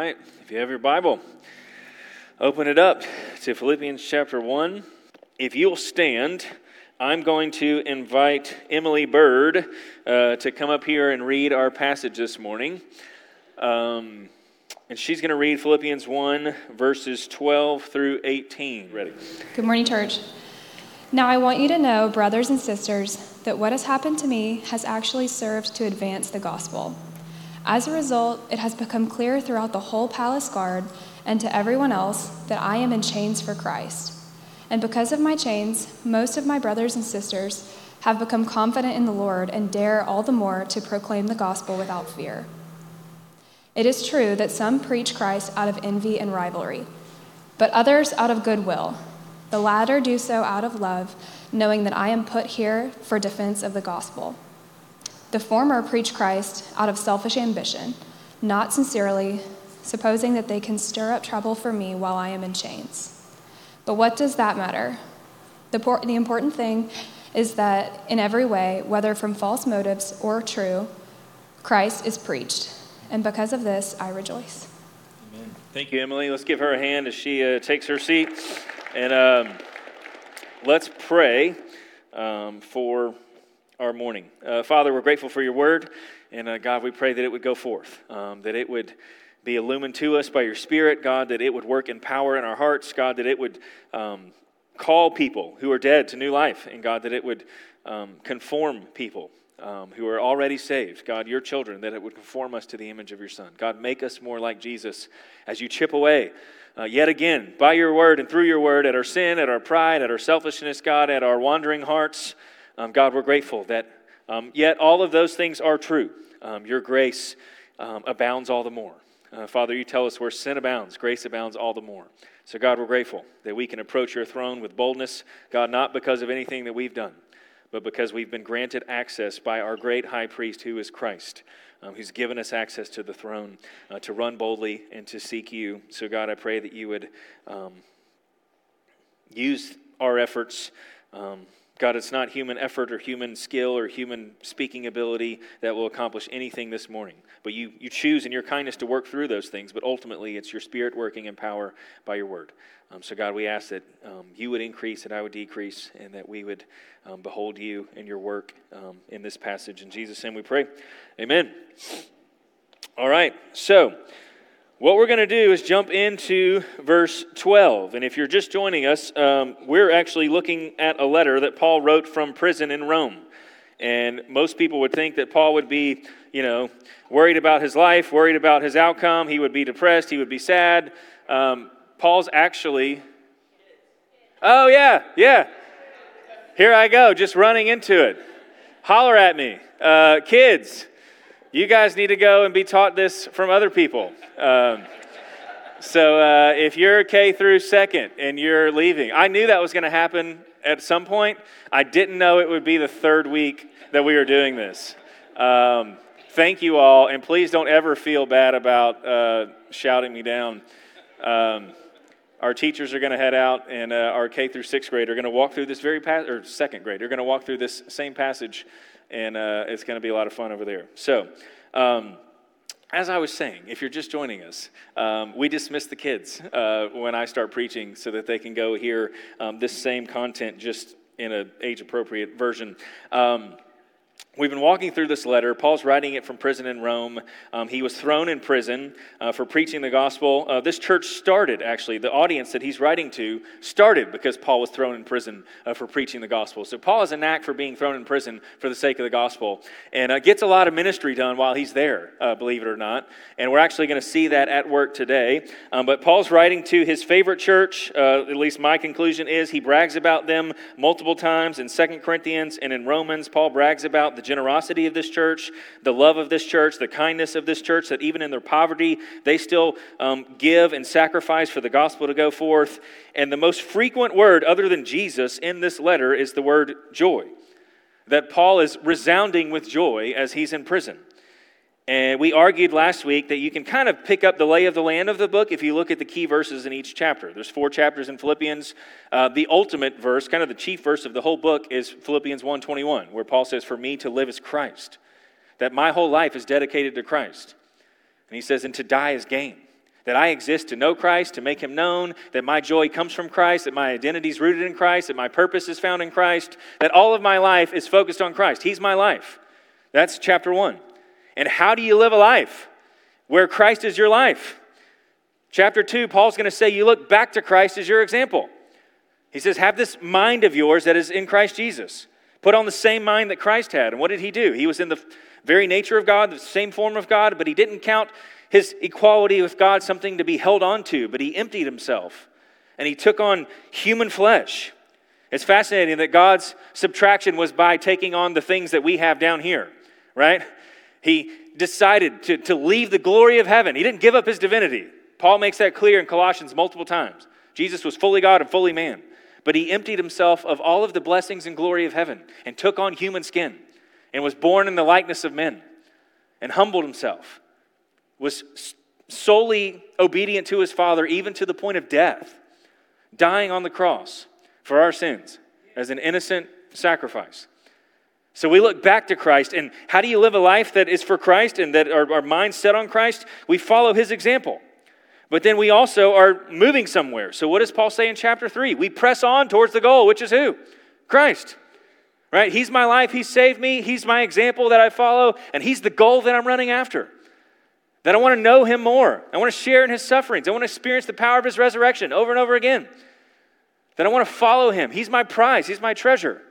right, if you have your Bible, open it up to Philippians chapter 1. If you'll stand, I'm going to invite Emily Bird uh, to come up here and read our passage this morning. Um, and she's going to read Philippians 1, verses 12 through 18. Ready? Good morning, church. Now, I want you to know, brothers and sisters, that what has happened to me has actually served to advance the gospel. As a result, it has become clear throughout the whole palace guard and to everyone else that I am in chains for Christ. And because of my chains, most of my brothers and sisters have become confident in the Lord and dare all the more to proclaim the gospel without fear. It is true that some preach Christ out of envy and rivalry, but others out of goodwill. The latter do so out of love, knowing that I am put here for defense of the gospel. The former preach Christ out of selfish ambition, not sincerely, supposing that they can stir up trouble for me while I am in chains. But what does that matter? The, por- the important thing is that in every way, whether from false motives or true, Christ is preached. And because of this, I rejoice. Amen. Thank you, Emily. Let's give her a hand as she uh, takes her seat. And um, let's pray um, for our morning. Uh, Father, we're grateful for your word. And uh, God, we pray that it would go forth, um, that it would be illumined to us by your Spirit, God, that it would work in power in our hearts, God, that it would um, call people who are dead to new life, and God, that it would um, conform people um, who are already saved, God, your children, that it would conform us to the image of your Son. God, make us more like Jesus as you chip away. Uh, yet again, by your word and through your word, at our sin, at our pride, at our selfishness, God, at our wandering hearts, um, God, we're grateful that um, yet all of those things are true. Um, your grace um, abounds all the more. Uh, Father, you tell us where sin abounds, grace abounds all the more. So, God, we're grateful that we can approach your throne with boldness, God, not because of anything that we've done, but because we've been granted access by our great high priest who is Christ. Um, who's given us access to the throne uh, to run boldly and to seek you. So, God, I pray that you would um, use our efforts um, God, it's not human effort or human skill or human speaking ability that will accomplish anything this morning. But you, you choose in your kindness to work through those things, but ultimately it's your spirit working in power by your word. Um, so, God, we ask that um, you would increase and I would decrease, and that we would um, behold you and your work um, in this passage. In Jesus' name we pray. Amen. All right, so. What we're going to do is jump into verse 12. And if you're just joining us, um, we're actually looking at a letter that Paul wrote from prison in Rome. And most people would think that Paul would be, you know, worried about his life, worried about his outcome. He would be depressed, he would be sad. Um, Paul's actually. Oh, yeah, yeah. Here I go, just running into it. Holler at me. Uh, kids, you guys need to go and be taught this from other people. Um, so uh, if you're K through second and you're leaving, I knew that was going to happen at some point. I didn't know it would be the third week that we were doing this. Um, thank you all, and please don't ever feel bad about uh, shouting me down. Um, our teachers are going to head out, and uh, our K through sixth grade are going to walk through this very passage, or second grade, they're going to walk through this same passage and uh, it's going to be a lot of fun over there. So, um, as I was saying, if you're just joining us, um, we dismiss the kids uh, when I start preaching so that they can go hear um, this same content just in an age appropriate version. Um, We've been walking through this letter. Paul's writing it from prison in Rome. Um, he was thrown in prison uh, for preaching the gospel. Uh, this church started, actually, the audience that he's writing to started because Paul was thrown in prison uh, for preaching the gospel. So Paul has a knack for being thrown in prison for the sake of the gospel and uh, gets a lot of ministry done while he's there, uh, believe it or not. And we're actually going to see that at work today. Um, but Paul's writing to his favorite church, uh, at least my conclusion is he brags about them multiple times in Second Corinthians and in Romans. Paul brags about the generosity of this church, the love of this church, the kindness of this church, that even in their poverty, they still um, give and sacrifice for the gospel to go forth. And the most frequent word, other than Jesus, in this letter is the word joy. That Paul is resounding with joy as he's in prison. And we argued last week that you can kind of pick up the lay of the land of the book if you look at the key verses in each chapter. There's four chapters in Philippians. Uh, the ultimate verse, kind of the chief verse of the whole book, is Philippians 1:21, where Paul says, "For me to live is Christ," that my whole life is dedicated to Christ. And he says, "And to die is gain." that I exist to know Christ, to make him known, that my joy comes from Christ, that my identity is rooted in Christ, that my purpose is found in Christ, that all of my life is focused on Christ. He's my life. That's chapter one. And how do you live a life where Christ is your life? Chapter two, Paul's going to say you look back to Christ as your example. He says, Have this mind of yours that is in Christ Jesus. Put on the same mind that Christ had. And what did he do? He was in the very nature of God, the same form of God, but he didn't count his equality with God something to be held on to, but he emptied himself and he took on human flesh. It's fascinating that God's subtraction was by taking on the things that we have down here, right? He decided to, to leave the glory of heaven. He didn't give up his divinity. Paul makes that clear in Colossians multiple times. Jesus was fully God and fully man, but he emptied himself of all of the blessings and glory of heaven and took on human skin and was born in the likeness of men and humbled himself was solely obedient to his Father, even to the point of death, dying on the cross for our sins as an innocent sacrifice. So we look back to Christ, and how do you live a life that is for Christ and that our, our mind's set on Christ? We follow his example. But then we also are moving somewhere. So what does Paul say in chapter 3? We press on towards the goal, which is who? Christ. Right? He's my life, he saved me, he's my example that I follow, and he's the goal that I'm running after. That I want to know him more. I want to share in his sufferings. I want to experience the power of his resurrection over and over again. That I want to follow him. He's my prize, he's my treasure.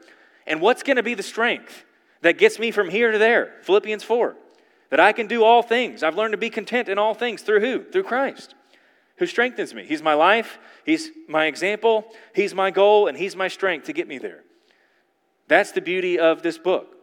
And what's going to be the strength that gets me from here to there? Philippians 4. That I can do all things. I've learned to be content in all things through who? Through Christ, who strengthens me. He's my life, He's my example, He's my goal, and He's my strength to get me there. That's the beauty of this book.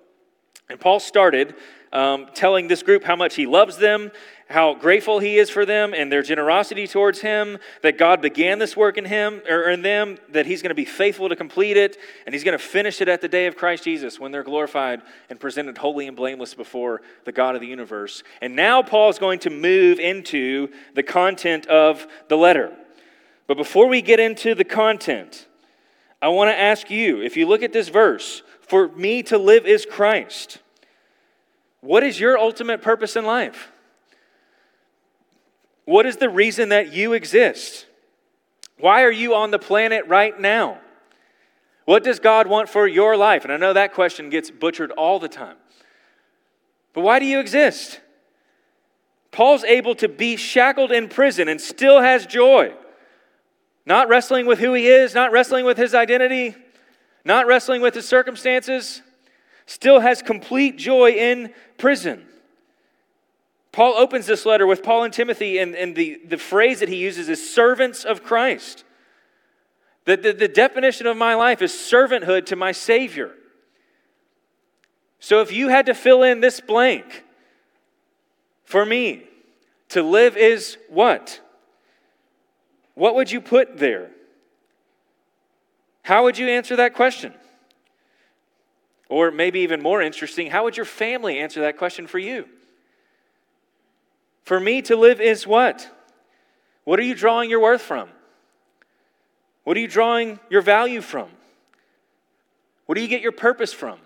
And Paul started um, telling this group how much he loves them, how grateful he is for them and their generosity towards him, that God began this work in him or in them, that he's going to be faithful to complete it, and he's going to finish it at the day of Christ Jesus when they're glorified and presented holy and blameless before the God of the universe. And now Paul is going to move into the content of the letter. But before we get into the content, I want to ask you if you look at this verse, for me to live is Christ. What is your ultimate purpose in life? What is the reason that you exist? Why are you on the planet right now? What does God want for your life? And I know that question gets butchered all the time. But why do you exist? Paul's able to be shackled in prison and still has joy. Not wrestling with who he is, not wrestling with his identity, not wrestling with his circumstances, still has complete joy in prison. Paul opens this letter with Paul and Timothy, and, and the, the phrase that he uses is servants of Christ. The, the, the definition of my life is servanthood to my Savior. So if you had to fill in this blank for me, to live is what? What would you put there? How would you answer that question? Or maybe even more interesting, how would your family answer that question for you? For me to live is what? What are you drawing your worth from? What are you drawing your value from? What do you get your purpose from?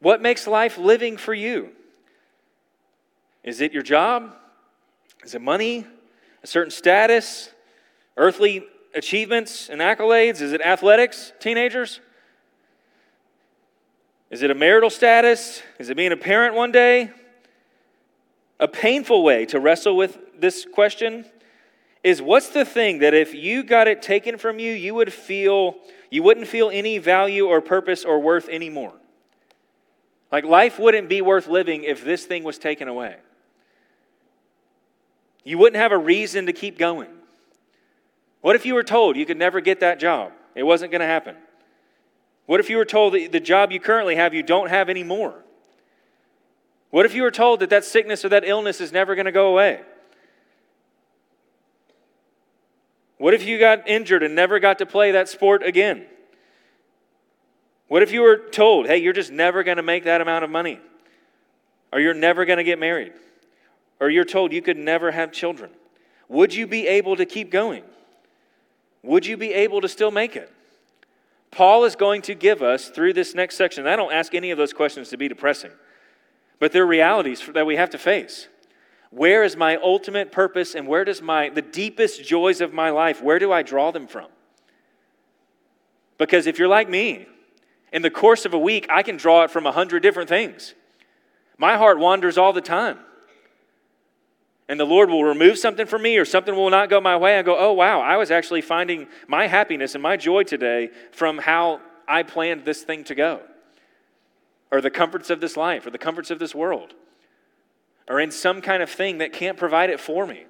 What makes life living for you? Is it your job? Is it money? A certain status? Earthly achievements and accolades? Is it athletics, teenagers? Is it a marital status? Is it being a parent one day? A painful way to wrestle with this question is what's the thing that if you got it taken from you, you would feel you wouldn't feel any value or purpose or worth anymore? Like life wouldn't be worth living if this thing was taken away. You wouldn't have a reason to keep going. What if you were told you could never get that job? It wasn't going to happen. What if you were told that the job you currently have you don't have anymore? What if you were told that that sickness or that illness is never going to go away? What if you got injured and never got to play that sport again? What if you were told, hey, you're just never going to make that amount of money? Or you're never going to get married? Or you're told you could never have children? Would you be able to keep going? Would you be able to still make it? Paul is going to give us through this next section. I don't ask any of those questions to be depressing, but they're realities that we have to face. Where is my ultimate purpose and where does my the deepest joys of my life, where do I draw them from? Because if you're like me, in the course of a week, I can draw it from a hundred different things. My heart wanders all the time. And the Lord will remove something from me or something will not go my way. I go, oh, wow, I was actually finding my happiness and my joy today from how I planned this thing to go, or the comforts of this life, or the comforts of this world, or in some kind of thing that can't provide it for me,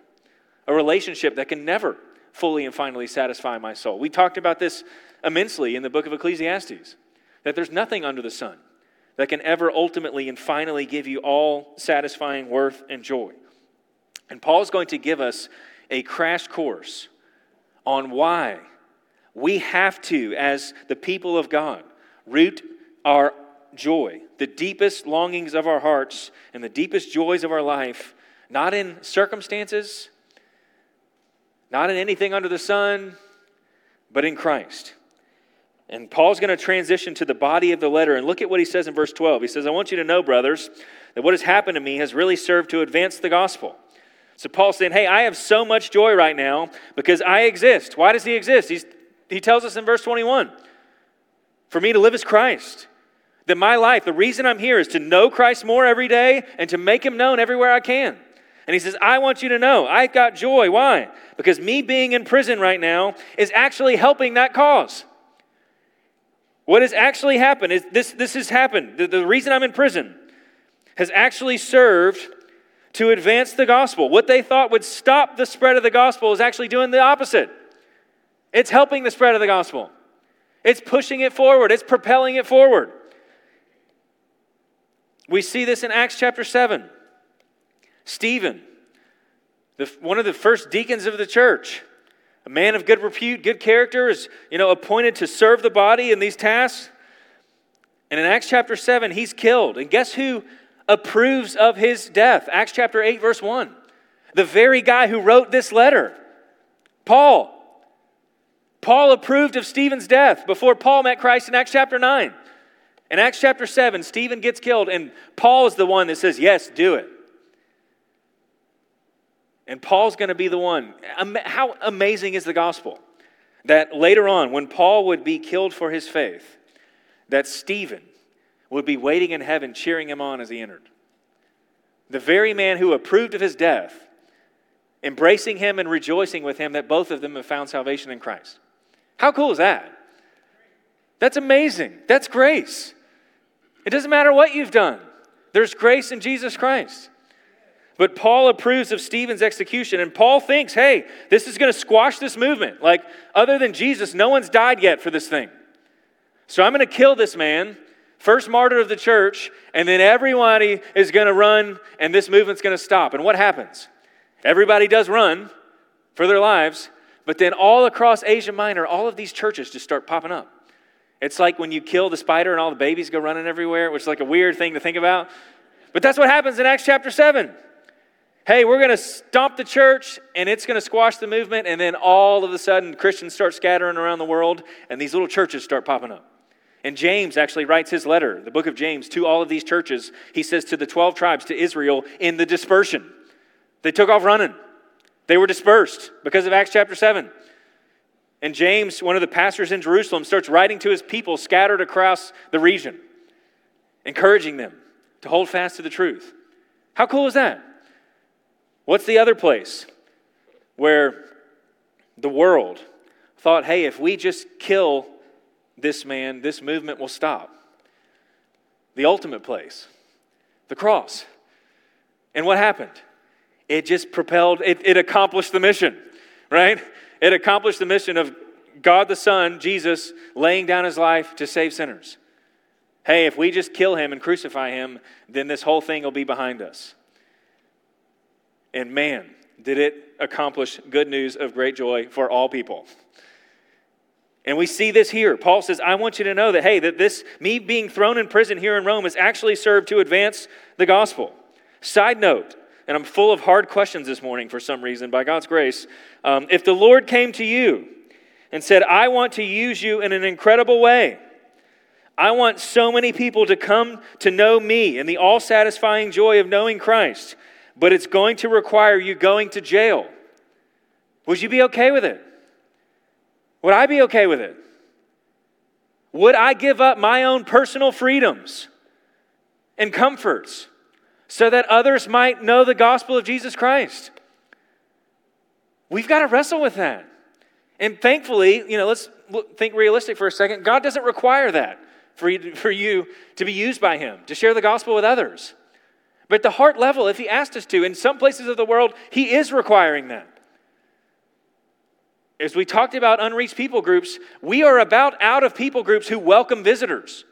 a relationship that can never fully and finally satisfy my soul. We talked about this immensely in the book of Ecclesiastes that there's nothing under the sun that can ever ultimately and finally give you all satisfying worth and joy. And Paul's going to give us a crash course on why we have to, as the people of God, root our joy, the deepest longings of our hearts and the deepest joys of our life, not in circumstances, not in anything under the sun, but in Christ. And Paul's going to transition to the body of the letter. And look at what he says in verse 12. He says, I want you to know, brothers, that what has happened to me has really served to advance the gospel. So Paul's saying, Hey, I have so much joy right now because I exist. Why does he exist? He's, he tells us in verse 21 For me to live is Christ. That my life, the reason I'm here is to know Christ more every day and to make him known everywhere I can. And he says, I want you to know I've got joy. Why? Because me being in prison right now is actually helping that cause. What has actually happened is this, this has happened. The, the reason I'm in prison has actually served to advance the gospel. What they thought would stop the spread of the gospel is actually doing the opposite. It's helping the spread of the gospel, it's pushing it forward, it's propelling it forward. We see this in Acts chapter 7. Stephen, the, one of the first deacons of the church, a man of good repute, good character, is you know, appointed to serve the body in these tasks. And in Acts chapter 7, he's killed. And guess who approves of his death? Acts chapter 8, verse 1. The very guy who wrote this letter, Paul. Paul approved of Stephen's death before Paul met Christ in Acts chapter 9. In Acts chapter 7, Stephen gets killed, and Paul is the one that says, Yes, do it. And Paul's going to be the one. How amazing is the gospel? That later on, when Paul would be killed for his faith, that Stephen would be waiting in heaven cheering him on as he entered. The very man who approved of his death, embracing him and rejoicing with him that both of them have found salvation in Christ. How cool is that? That's amazing. That's grace. It doesn't matter what you've done, there's grace in Jesus Christ. But Paul approves of Stephen's execution, and Paul thinks, hey, this is going to squash this movement. Like, other than Jesus, no one's died yet for this thing. So I'm going to kill this man, first martyr of the church, and then everybody is going to run, and this movement's going to stop. And what happens? Everybody does run for their lives, but then all across Asia Minor, all of these churches just start popping up. It's like when you kill the spider and all the babies go running everywhere, which is like a weird thing to think about. But that's what happens in Acts chapter 7 hey, we're going to stomp the church and it's going to squash the movement. And then all of a sudden, Christians start scattering around the world and these little churches start popping up. And James actually writes his letter, the book of James, to all of these churches. He says to the 12 tribes, to Israel, in the dispersion. They took off running, they were dispersed because of Acts chapter 7. And James, one of the pastors in Jerusalem, starts writing to his people scattered across the region, encouraging them to hold fast to the truth. How cool is that? What's the other place where the world thought, hey, if we just kill this man, this movement will stop? The ultimate place, the cross. And what happened? It just propelled, it, it accomplished the mission, right? It accomplished the mission of God the Son, Jesus, laying down his life to save sinners. Hey, if we just kill him and crucify him, then this whole thing will be behind us. And man, did it accomplish good news of great joy for all people. And we see this here. Paul says, I want you to know that, hey, that this, me being thrown in prison here in Rome, has actually served to advance the gospel. Side note, and I'm full of hard questions this morning for some reason, by God's grace. Um, if the Lord came to you and said, I want to use you in an incredible way, I want so many people to come to know me and the all satisfying joy of knowing Christ, but it's going to require you going to jail. Would you be okay with it? Would I be okay with it? Would I give up my own personal freedoms and comforts so that others might know the gospel of Jesus Christ? We've got to wrestle with that. And thankfully, you know, let's think realistic for a second. God doesn't require that for you, for you to be used by Him, to share the gospel with others. But at the heart level, if He asked us to, in some places of the world, He is requiring that. As we talked about unreached people groups, we are about out of people groups who welcome visitors.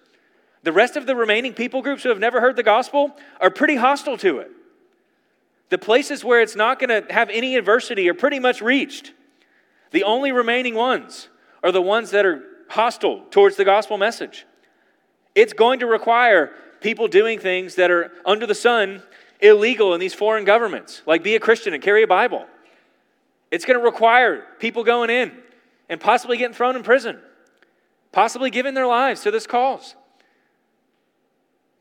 The rest of the remaining people groups who have never heard the gospel are pretty hostile to it. The places where it's not going to have any adversity are pretty much reached. The only remaining ones are the ones that are hostile towards the gospel message. It's going to require people doing things that are under the sun illegal in these foreign governments, like be a Christian and carry a Bible. It's going to require people going in and possibly getting thrown in prison, possibly giving their lives to this cause.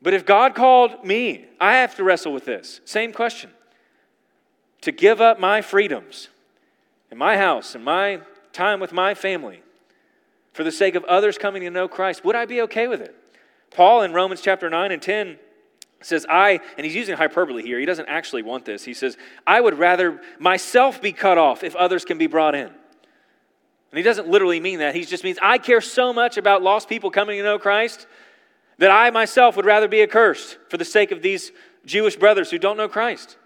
But if God called me, I have to wrestle with this. Same question. To give up my freedoms in my house and my time with my family for the sake of others coming to know Christ, would I be okay with it? Paul in Romans chapter 9 and 10 says, I, and he's using hyperbole here, he doesn't actually want this. He says, I would rather myself be cut off if others can be brought in. And he doesn't literally mean that. He just means, I care so much about lost people coming to know Christ that I myself would rather be accursed for the sake of these Jewish brothers who don't know Christ.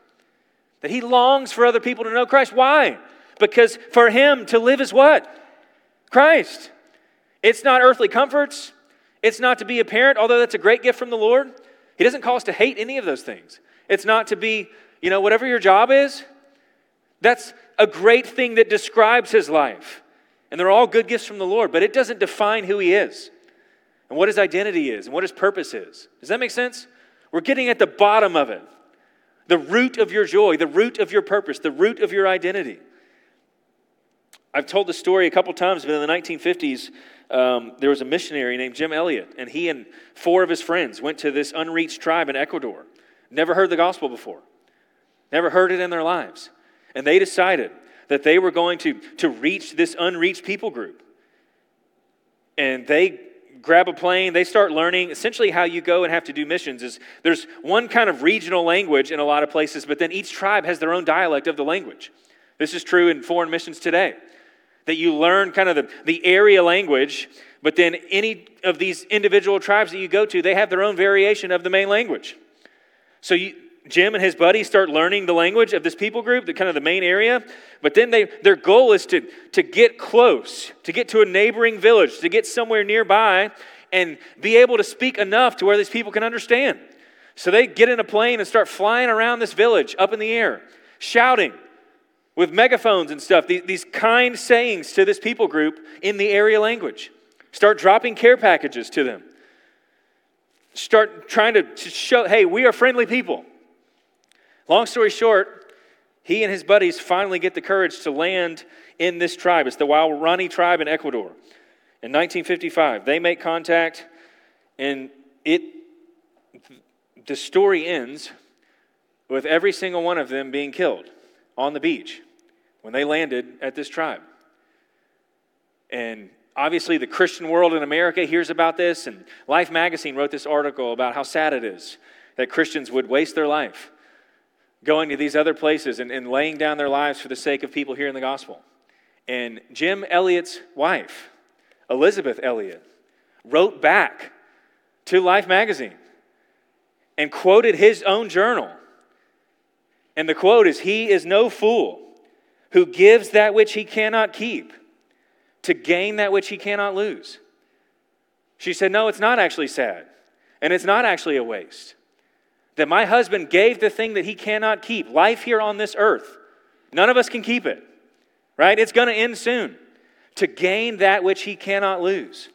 That he longs for other people to know Christ. Why? Because for him to live is what? Christ. It's not earthly comforts. It's not to be a parent, although that's a great gift from the Lord. He doesn't call us to hate any of those things. It's not to be, you know, whatever your job is. That's a great thing that describes his life. And they're all good gifts from the Lord, but it doesn't define who he is and what his identity is and what his purpose is. Does that make sense? We're getting at the bottom of it. The root of your joy, the root of your purpose, the root of your identity. I've told the story a couple times, but in the 1950s, um, there was a missionary named Jim Elliot, and he and four of his friends went to this unreached tribe in Ecuador. Never heard the gospel before, never heard it in their lives. And they decided that they were going to, to reach this unreached people group. And they grab a plane, they start learning. Essentially, how you go and have to do missions is there's one kind of regional language in a lot of places, but then each tribe has their own dialect of the language. This is true in foreign missions today that you learn kind of the, the area language, but then any of these individual tribes that you go to, they have their own variation of the main language. So you, Jim and his buddies start learning the language of this people group, the kind of the main area, but then they, their goal is to, to get close, to get to a neighboring village, to get somewhere nearby and be able to speak enough to where these people can understand. So they get in a plane and start flying around this village up in the air, shouting, with megaphones and stuff, these kind sayings to this people group in the area language. Start dropping care packages to them. Start trying to show, hey, we are friendly people. Long story short, he and his buddies finally get the courage to land in this tribe. It's the Waorani tribe in Ecuador. In 1955, they make contact, and it the story ends with every single one of them being killed on the beach when they landed at this tribe. And obviously, the Christian world in America hears about this, and Life magazine wrote this article about how sad it is that Christians would waste their life going to these other places and, and laying down their lives for the sake of people hearing the gospel. And Jim Elliot's wife, Elisabeth Elliot, wrote back to Life magazine and quoted his own journal. And the quote is He is no fool who gives that which he cannot keep to gain that which he cannot lose. She said, No, it's not actually sad, and it's not actually a waste. That my husband gave the thing that he cannot keep, life here on this earth. None of us can keep it, right? It's going to end soon. To gain that which he cannot lose,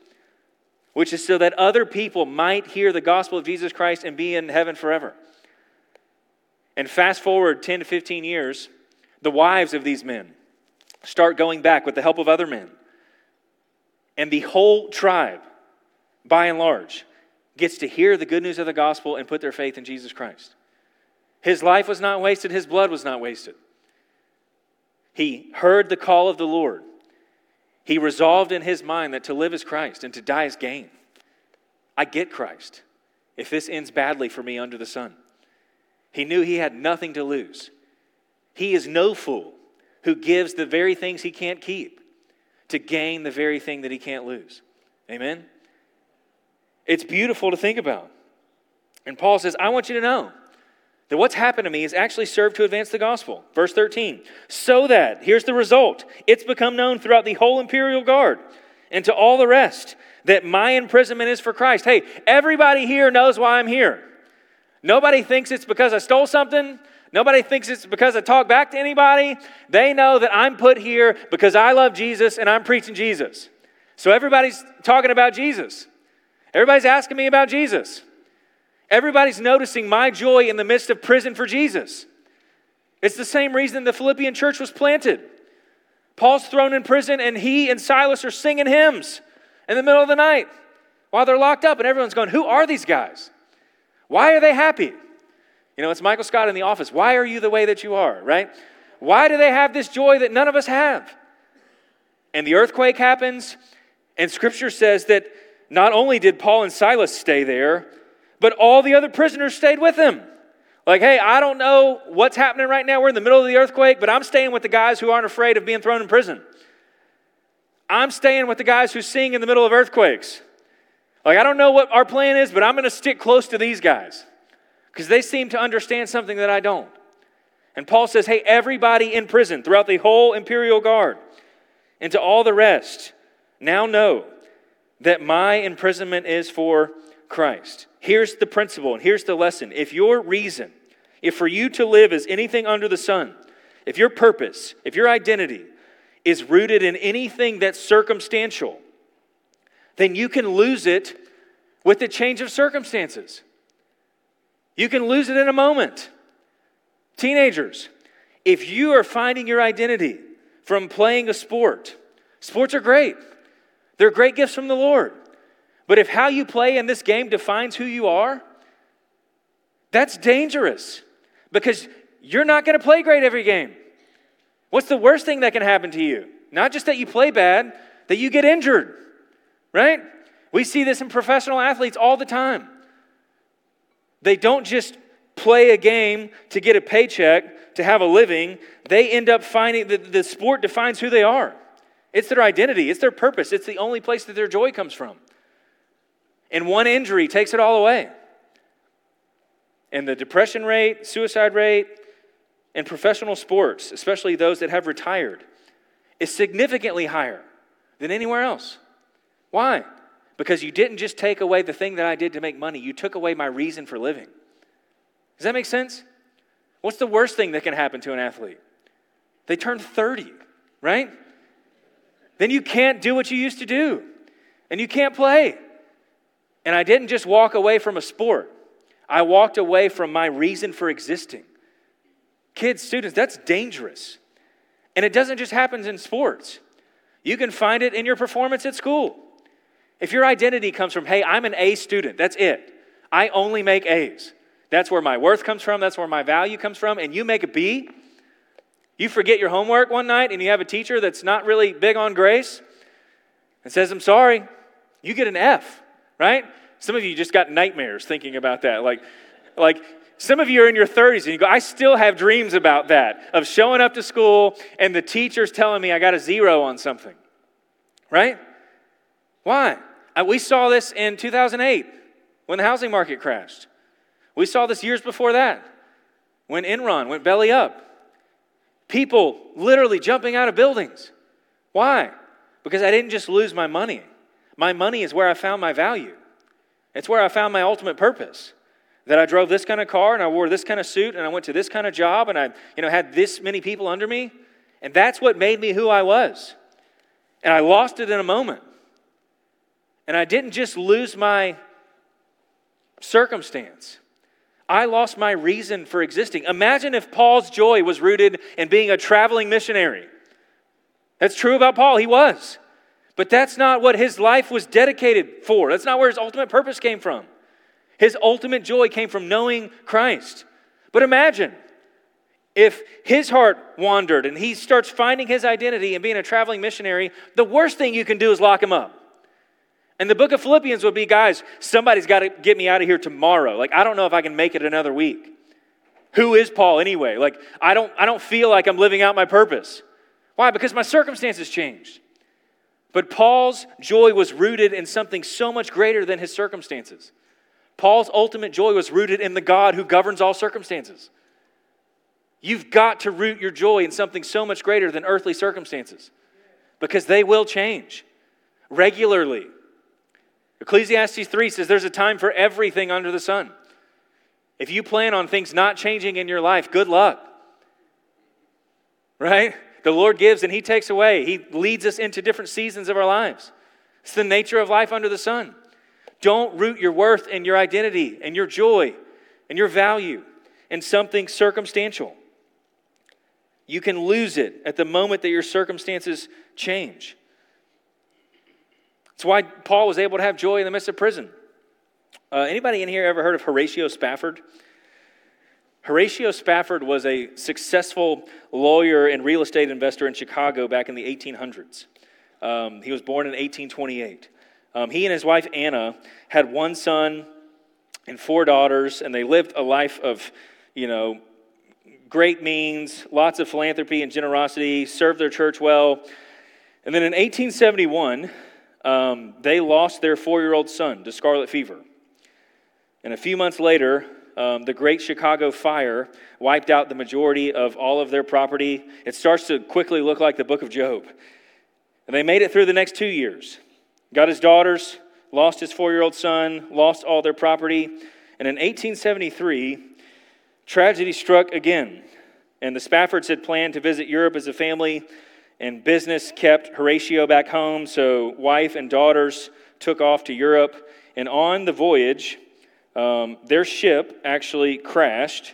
which is so that other people might hear the gospel of Jesus Christ and be in heaven forever. And fast forward 10 to 15 years, the wives of these men start going back with the help of other men. And the whole tribe, by and large, gets to hear the good news of the gospel and put their faith in Jesus Christ. His life was not wasted, his blood was not wasted. He heard the call of the Lord. He resolved in his mind that to live is Christ and to die is gain. I get Christ if this ends badly for me under the sun. He knew he had nothing to lose. He is no fool who gives the very things he can't keep to gain the very thing that he can't lose. Amen? It's beautiful to think about. And Paul says, I want you to know that what's happened to me has actually served to advance the gospel. Verse 13, so that, here's the result, it's become known throughout the whole imperial guard and to all the rest that my imprisonment is for Christ. Hey, everybody here knows why I'm here. Nobody thinks it's because I stole something. Nobody thinks it's because I talk back to anybody. They know that I'm put here because I love Jesus and I'm preaching Jesus. So everybody's talking about Jesus. Everybody's asking me about Jesus. Everybody's noticing my joy in the midst of prison for Jesus. It's the same reason the Philippian church was planted. Paul's thrown in prison, and he and Silas are singing hymns in the middle of the night while they're locked up, and everyone's going, Who are these guys? Why are they happy? You know, it's Michael Scott in the office. Why are you the way that you are, right? Why do they have this joy that none of us have? And the earthquake happens, and scripture says that not only did Paul and Silas stay there, but all the other prisoners stayed with him. Like, hey, I don't know what's happening right now. We're in the middle of the earthquake, but I'm staying with the guys who aren't afraid of being thrown in prison. I'm staying with the guys who sing in the middle of earthquakes. Like, I don't know what our plan is, but I'm going to stick close to these guys because they seem to understand something that I don't. And Paul says, hey, everybody in prison throughout the whole imperial guard and to all the rest, now know that my imprisonment is for Christ. Here's the principle and here's the lesson. If your reason, if for you to live is anything under the sun, if your purpose, if your identity is rooted in anything that's circumstantial, then you can lose it with the change of circumstances. You can lose it in a moment. Teenagers, if you are finding your identity from playing a sport, sports are great. They're great gifts from the Lord. But if how you play in this game defines who you are, that's dangerous because you're not going to play great every game. What's the worst thing that can happen to you? Not just that you play bad, that you get injured, right? We see this in professional athletes all the time. They don't just play a game to get a paycheck, to have a living. They end up finding that the sport defines who they are. It's their identity, it's their purpose, it's the only place that their joy comes from. And one injury takes it all away. And the depression rate, suicide rate, in professional sports, especially those that have retired, is significantly higher than anywhere else. Why? Because you didn't just take away the thing that I did to make money, you took away my reason for living. Does that make sense? What's the worst thing that can happen to an athlete? They turn 30, right? Then you can't do what you used to do, and you can't play. And I didn't just walk away from a sport, I walked away from my reason for existing. Kids, students, that's dangerous. And it doesn't just happen in sports. You can find it in your performance at school. If your identity comes from, hey, I'm an A student, that's it. I only make A's. That's where my worth comes from, that's where my value comes from, and you make a B, you forget your homework one night and you have a teacher that's not really big on grace and says, I'm sorry, you get an F right? Some of you just got nightmares thinking about that. Like, like some of you are in your 30s and you go, I still have dreams about that, of showing up to school and the teacher's telling me I got a zero on something, right? Why? We saw this in 2008 when the housing market crashed. We saw this years before that when Enron went belly up. People literally jumping out of buildings. Why? Because I didn't just lose my money, my money is where I found my value. It's where I found my ultimate purpose. That I drove this kind of car and I wore this kind of suit and I went to this kind of job and I you know, had this many people under me. And that's what made me who I was. And I lost it in a moment. And I didn't just lose my circumstance. I lost my reason for existing. Imagine if Paul's joy was rooted in being a traveling missionary. That's true about Paul, he was. But that's not what his life was dedicated for. That's not where his ultimate purpose came from. His ultimate joy came from knowing Christ. But imagine if his heart wandered and he starts finding his identity and being a traveling missionary, the worst thing you can do is lock him up. And the book of Philippians would be guys, somebody's got to get me out of here tomorrow. Like, I don't know if I can make it another week. Who is Paul anyway? Like, I don't, I don't feel like I'm living out my purpose. Why? Because my circumstances changed. But Paul's joy was rooted in something so much greater than his circumstances. Paul's ultimate joy was rooted in the God who governs all circumstances. You've got to root your joy in something so much greater than earthly circumstances because they will change regularly. Ecclesiastes 3 says there's a time for everything under the sun. If you plan on things not changing in your life, good luck. Right? The Lord gives and He takes away. He leads us into different seasons of our lives. It's the nature of life under the sun. Don't root your worth and your identity and your joy and your value in something circumstantial. You can lose it at the moment that your circumstances change. That's why Paul was able to have joy in the midst of prison. Uh, anybody in here ever heard of Horatio Spafford? Horatio Spafford was a successful lawyer and real estate investor in Chicago back in the 1800s. Um, he was born in 1828. Um, he and his wife Anna had one son and four daughters, and they lived a life of, you know, great means, lots of philanthropy and generosity, served their church well. And then in 1871, um, they lost their four year old son to scarlet fever. And a few months later, um, the Great Chicago Fire wiped out the majority of all of their property. It starts to quickly look like the book of Job. And they made it through the next two years. Got his daughters, lost his four year old son, lost all their property. And in 1873, tragedy struck again. And the Spaffords had planned to visit Europe as a family and business kept Horatio back home, so wife and daughters took off to Europe. And on the voyage, um, their ship actually crashed,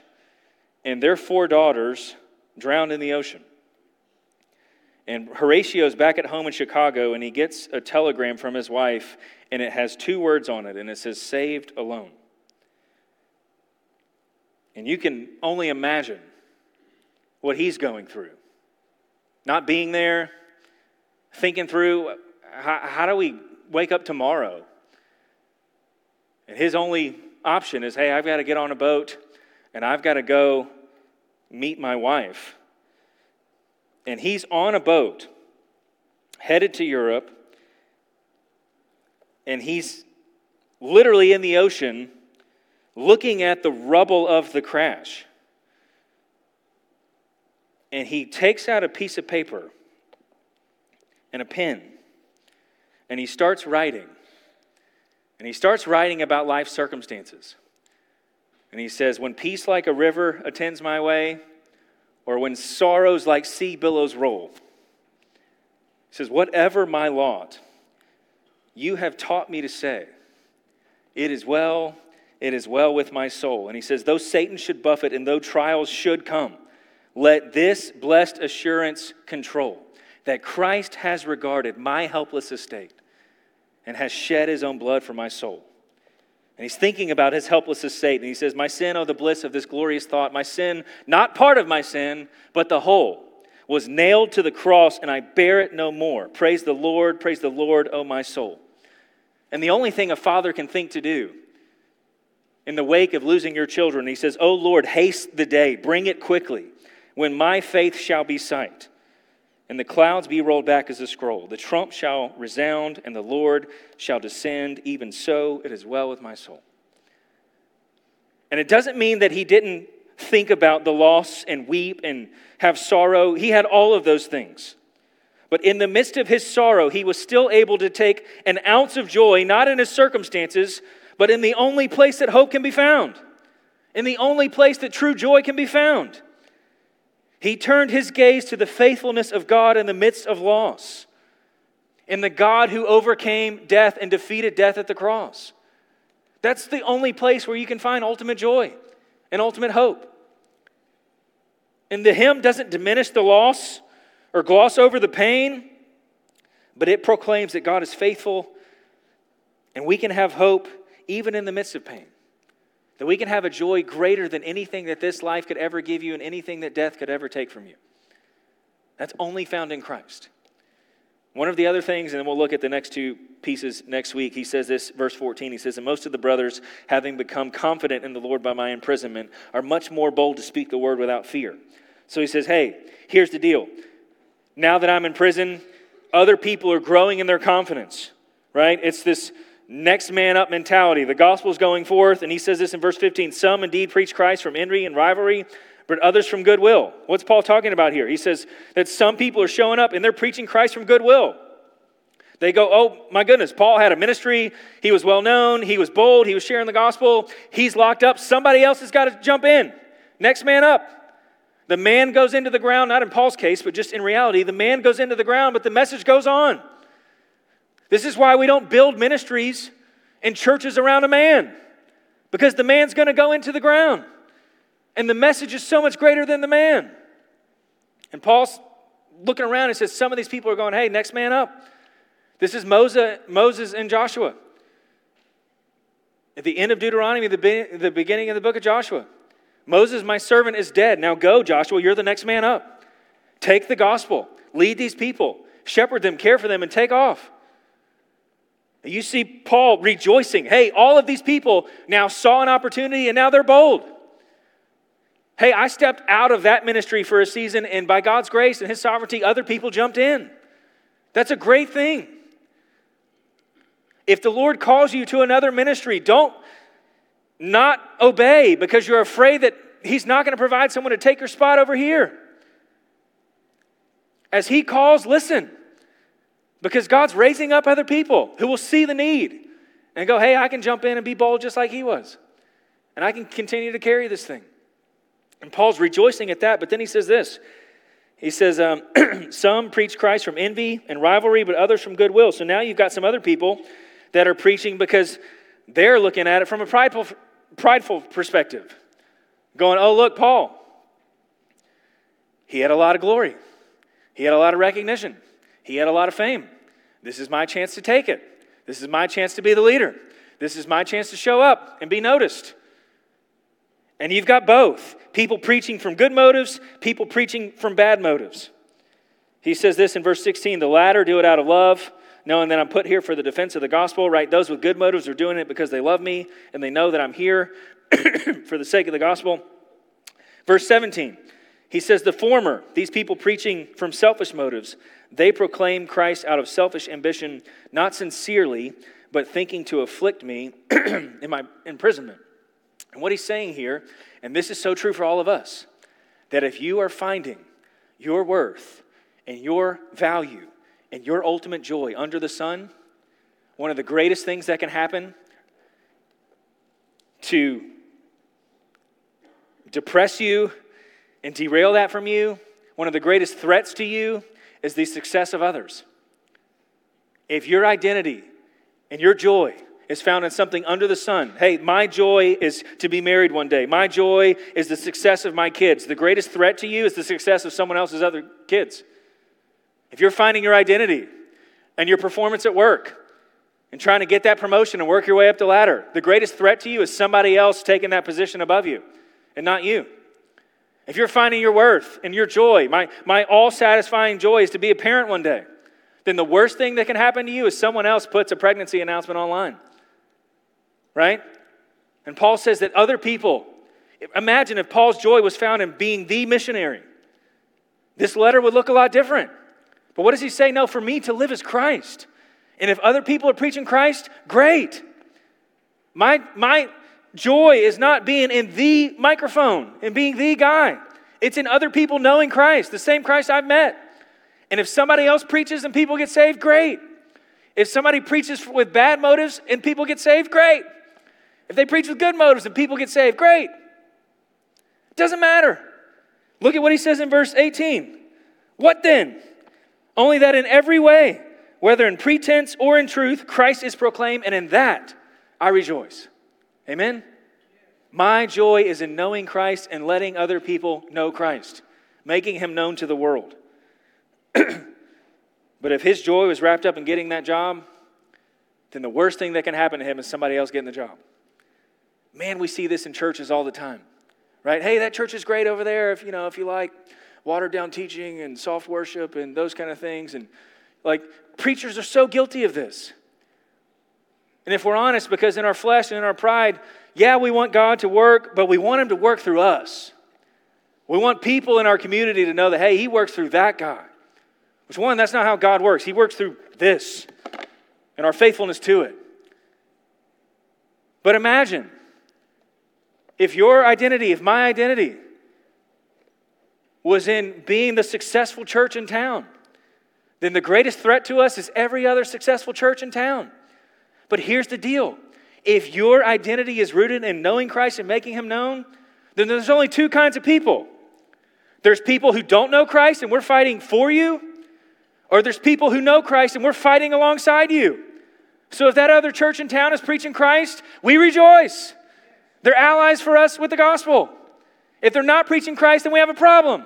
and their four daughters drowned in the ocean. And Horatio's back at home in Chicago, and he gets a telegram from his wife, and it has two words on it, and it says, Saved alone. And you can only imagine what he's going through not being there, thinking through how, how do we wake up tomorrow? And his only option is hey, I've got to get on a boat and I've got to go meet my wife. And he's on a boat headed to Europe, and he's literally in the ocean looking at the rubble of the crash and he takes out a piece of paper and a pen and he starts writing. And he starts writing about life circumstances. And he says, When peace like a river attends my way, or when sorrows like sea billows roll, he says, Whatever my lot, you have taught me to say, It is well, it is well with my soul. And he says, Though Satan should buffet and though trials should come, let this blessed assurance control that Christ has regarded my helpless estate and has shed his own blood for my soul. And he's thinking about his helpless estate, and he says, My sin, oh, the bliss of this glorious thought, my sin, not part of my sin, but the whole, was nailed to the cross, and I bear it no more. Praise the Lord, praise the Lord, oh, my soul. And the only thing a father can think to do in the wake of losing your children, he says, Oh, Lord, haste the day, bring it quickly when my faith shall be sight, and the clouds be rolled back as a scroll. The trump shall resound, and the Lord shall descend. Even so, it is well with my soul. And it doesn't mean that he didn't think about the loss and weep and have sorrow. He had all of those things. But in the midst of his sorrow, he was still able to take an ounce of joy, not in his circumstances, but in the only place that hope can be found, in the only place that true joy can be found. He turned his gaze to the faithfulness of God in the midst of loss, in the God who overcame death and defeated death at the cross. That's the only place where you can find ultimate joy and ultimate hope. And the hymn doesn't diminish the loss or gloss over the pain, but it proclaims that God is faithful and we can have hope even in the midst of pain. That we can have a joy greater than anything that this life could ever give you and anything that death could ever take from you. That's only found in Christ. One of the other things, and then we'll look at the next two pieces next week, he says this, verse 14, he says, And most of the brothers, having become confident in the Lord by my imprisonment, are much more bold to speak the word without fear. So he says, Hey, here's the deal. Now that I'm in prison, other people are growing in their confidence, right? It's this next man up mentality. The gospel is going forth, and he says this in verse 15 Some indeed preach Christ from envy and rivalry, but others from goodwill. What's Paul talking about here? He says that some people are showing up and they're preaching Christ from goodwill. They go, Oh my goodness, Paul had a ministry. He was well known. He was bold. He was sharing the gospel. He's locked up. Somebody else has got to jump in. Next man up. The man goes into the ground, not in Paul's case, but just in reality, the man goes into the ground, but the message goes on. This is why we don't build ministries and churches around a man, because the man's going to go into the ground. And the message is so much greater than the man. And Paul's looking around and says, Some of these people are going, Hey, next man up. This is Moses, Moses and Joshua. At the end of Deuteronomy, the beginning of the book of Joshua. Moses, my servant, is dead. Now go, Joshua, you're the next man up. Take the gospel, lead these people, shepherd them, care for them, and take off. You see Paul rejoicing. Hey, all of these people now saw an opportunity and now they're bold. Hey, I stepped out of that ministry for a season, and by God's grace and His sovereignty, other people jumped in. That's a great thing. If the Lord calls you to another ministry, don't not obey because you're afraid that He's not going to provide someone to take your spot over here. As He calls, listen. Because God's raising up other people who will see the need and go, hey, I can jump in and be bold just like he was. And I can continue to carry this thing. And Paul's rejoicing at that, but then he says this. He says, um, Some preach Christ from envy and rivalry, but others from goodwill. So now you've got some other people that are preaching because they're looking at it from a prideful, prideful perspective. Going, oh, look, Paul. He had a lot of glory, he had a lot of recognition. He had a lot of fame. This is my chance to take it. This is my chance to be the leader. This is my chance to show up and be noticed. And you've got both people preaching from good motives, people preaching from bad motives. He says this in verse 16 the latter do it out of love, knowing that I'm put here for the defense of the gospel, right? Those with good motives are doing it because they love me and they know that I'm here for the sake of the gospel. Verse 17, he says, The former, these people preaching from selfish motives, they proclaim Christ out of selfish ambition, not sincerely, but thinking to afflict me in my imprisonment. And what he's saying here, and this is so true for all of us, that if you are finding your worth and your value and your ultimate joy under the sun, one of the greatest things that can happen to depress you and derail that from you, one of the greatest threats to you is the success of others. If your identity and your joy is found in something under the sun, hey, my joy is to be married one day. My joy is the success of my kids. The greatest threat to you is the success of someone else's other kids. If you're finding your identity and your performance at work and trying to get that promotion and work your way up the ladder, the greatest threat to you is somebody else taking that position above you and not you. If you're finding your worth and your joy, my, my all satisfying joy is to be a parent one day, then the worst thing that can happen to you is someone else puts a pregnancy announcement online. Right? And Paul says that other people, imagine if Paul's joy was found in being the missionary. This letter would look a lot different. But what does he say? No, for me to live is Christ. And if other people are preaching Christ, great. My, my Joy is not being in the microphone and being the guy. It's in other people knowing Christ, the same Christ I've met. And if somebody else preaches and people get saved, great. If somebody preaches with bad motives and people get saved, great. If they preach with good motives and people get saved, great. It doesn't matter. Look at what he says in verse 18. What then? Only that in every way, whether in pretense or in truth, Christ is proclaimed, and in that I rejoice. Amen? My joy is in knowing Christ and letting other people know Christ, making him known to the world. but if his joy was wrapped up in getting that job, then the worst thing that can happen to him is somebody else getting the job. Man, we see this in churches all the time, right? Hey, that church is great over there if you know if you like watered down teaching and soft worship and those kind of things. And like preachers are so guilty of this. And if we're honest, because in our flesh and in our pride, yeah, we want God to work, but we want Him to work through us. We want people in our community to know that, hey, He works through that guy. Which one, that's not how God works. He works through this and our faithfulness to it. But imagine if your identity, if my identity was in being the successful church in town, then the greatest threat to us is every other successful church in town. But here's the deal if your identity is rooted in knowing Christ and making him known, then there's only two kinds of people. There's people who don't know Christ and we're fighting for you, or there's people who know Christ and we're fighting alongside you. So if that other church in town is preaching Christ, we rejoice. They're allies for us with the gospel. If they're not preaching Christ, then we have a problem.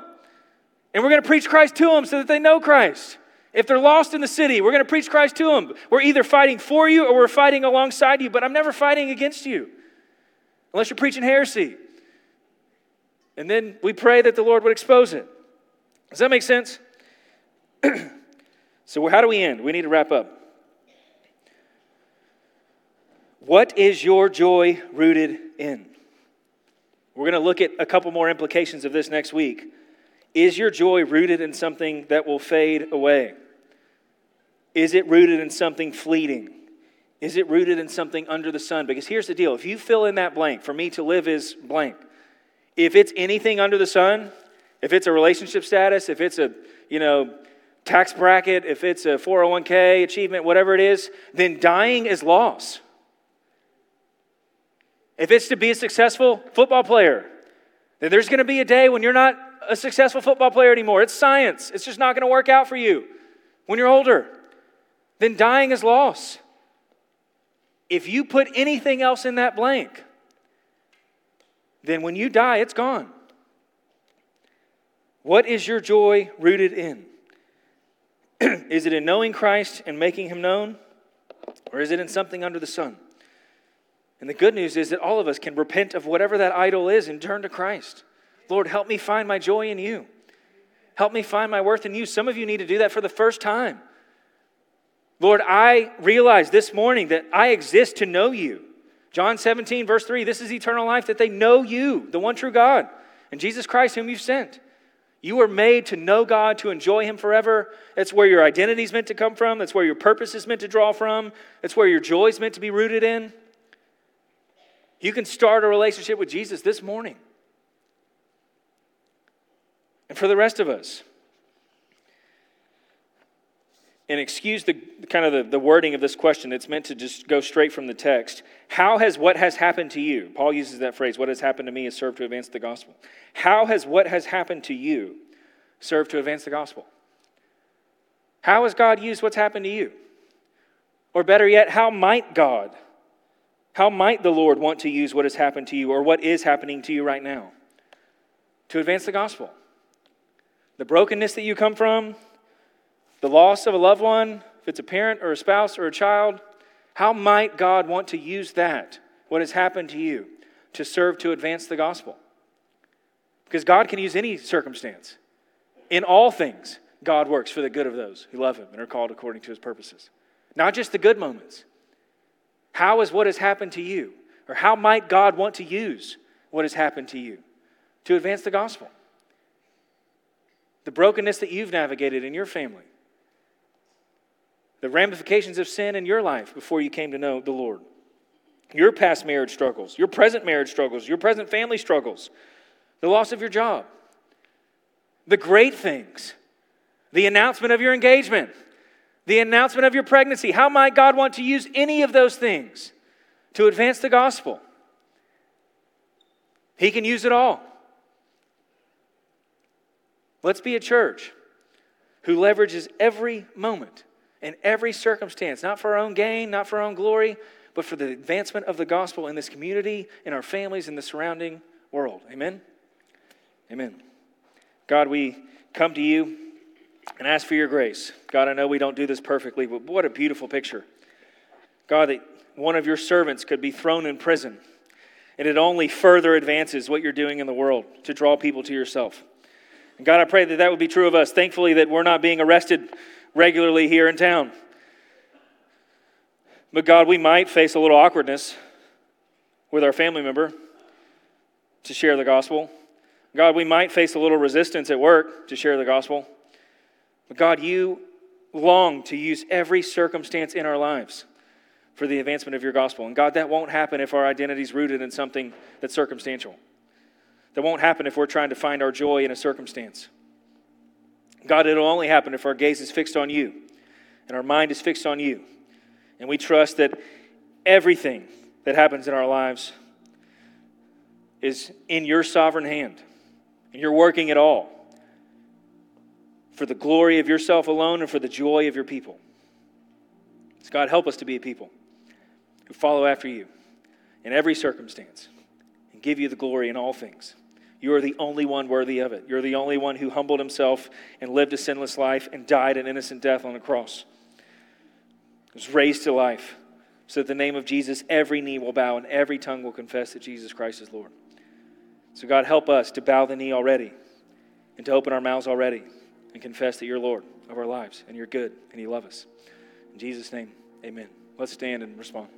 And we're going to preach Christ to them so that they know Christ. If they're lost in the city, we're going to preach Christ to them. We're either fighting for you or we're fighting alongside you, but I'm never fighting against you unless you're preaching heresy. And then we pray that the Lord would expose it. Does that make sense? so, how do we end? We need to wrap up. What is your joy rooted in? We're going to look at a couple more implications of this next week. Is your joy rooted in something that will fade away? Is it rooted in something fleeting? Is it rooted in something under the sun? Because here's the deal if you fill in that blank, for me to live is blank. If it's anything under the sun, if it's a relationship status, if it's a, you know, tax bracket, if it's a 401k achievement, whatever it is, then dying is loss. If it's to be a successful football player, then there's going to be a day when you're not a successful football player anymore. It's science. It's just not going to work out for you when you're older. Then dying is loss. If you put anything else in that blank, then when you die, it's gone. What is your joy rooted in? is it in knowing Christ and making him known? Or is it in something under the sun? And the good news is that all of us can repent of whatever that idol is and turn to Christ. Lord, help me find my joy in you. Help me find my worth in you. Some of you need to do that for the first time. Lord, I realize this morning that I exist to know you. John 17, verse 3 this is eternal life, that they know you, the one true God, and Jesus Christ, whom you've sent. You were made to know God, to enjoy Him forever. That's where your identity is meant to come from. That's where your purpose is meant to draw from. That's where your joy is meant to be rooted in. You can start a relationship with Jesus this morning. And for the rest of us, and excuse the kind of the, the wording of this question, it's meant to just go straight from the text. How has what has happened to you? Paul uses that phrase, what has happened to me has served to advance the gospel. How has what has happened to you served to advance the gospel? How has God used what's happened to you? Or better yet, how might God how might the Lord want to use what has happened to you or what is happening to you right now to advance the gospel? The brokenness that you come from, the loss of a loved one, if it's a parent or a spouse or a child, how might God want to use that, what has happened to you, to serve to advance the gospel? Because God can use any circumstance. In all things, God works for the good of those who love Him and are called according to His purposes. Not just the good moments, how is what has happened to you? Or how might God want to use what has happened to you to advance the gospel? The brokenness that you've navigated in your family, the ramifications of sin in your life before you came to know the Lord, your past marriage struggles, your present marriage struggles, your present family struggles, the loss of your job, the great things, the announcement of your engagement the announcement of your pregnancy. How might God want to use any of those things to advance the gospel? He can use it all. Let's be a church who leverages every moment and every circumstance, not for our own gain, not for our own glory, but for the advancement of the gospel in this community, in our families, in the surrounding world. Amen? Amen. God, we come to you and ask for your grace. God, I know we don't do this perfectly, but what a beautiful picture. God, that one of your servants could be thrown in prison, And it only further advances what you're doing in the world to draw people to yourself. And God, I pray that that would be true of us. Thankfully, that we're not being arrested regularly here in town. But God, we might face a little awkwardness with our family member to share the gospel. God, we might face a little resistance at work to share the gospel. But God, you long to use every circumstance in our lives for the advancement of your gospel. And God, that won't happen if our identity is rooted in something that's circumstantial. That won't happen if we're trying to find our joy in a circumstance. God, it'll only happen if our gaze is fixed on you and our mind is fixed on you. And we trust that everything that happens in our lives is in your sovereign hand. And you're working it all for the glory of yourself alone and for the joy of your people. So, God, help us to be a people who follow after you in every circumstance and give you the glory in all things. You are the only one worthy of it. You're the only one who humbled himself and lived a sinless life and died an innocent death on a cross. Was raised to life so that the name of Jesus, every knee will bow and every tongue will confess that Jesus Christ is Lord. So, God, help us to bow the knee already and to open our mouths already and confess that you're Lord of our lives and you're good and you love us. In Jesus' name, amen. Let's stand and respond.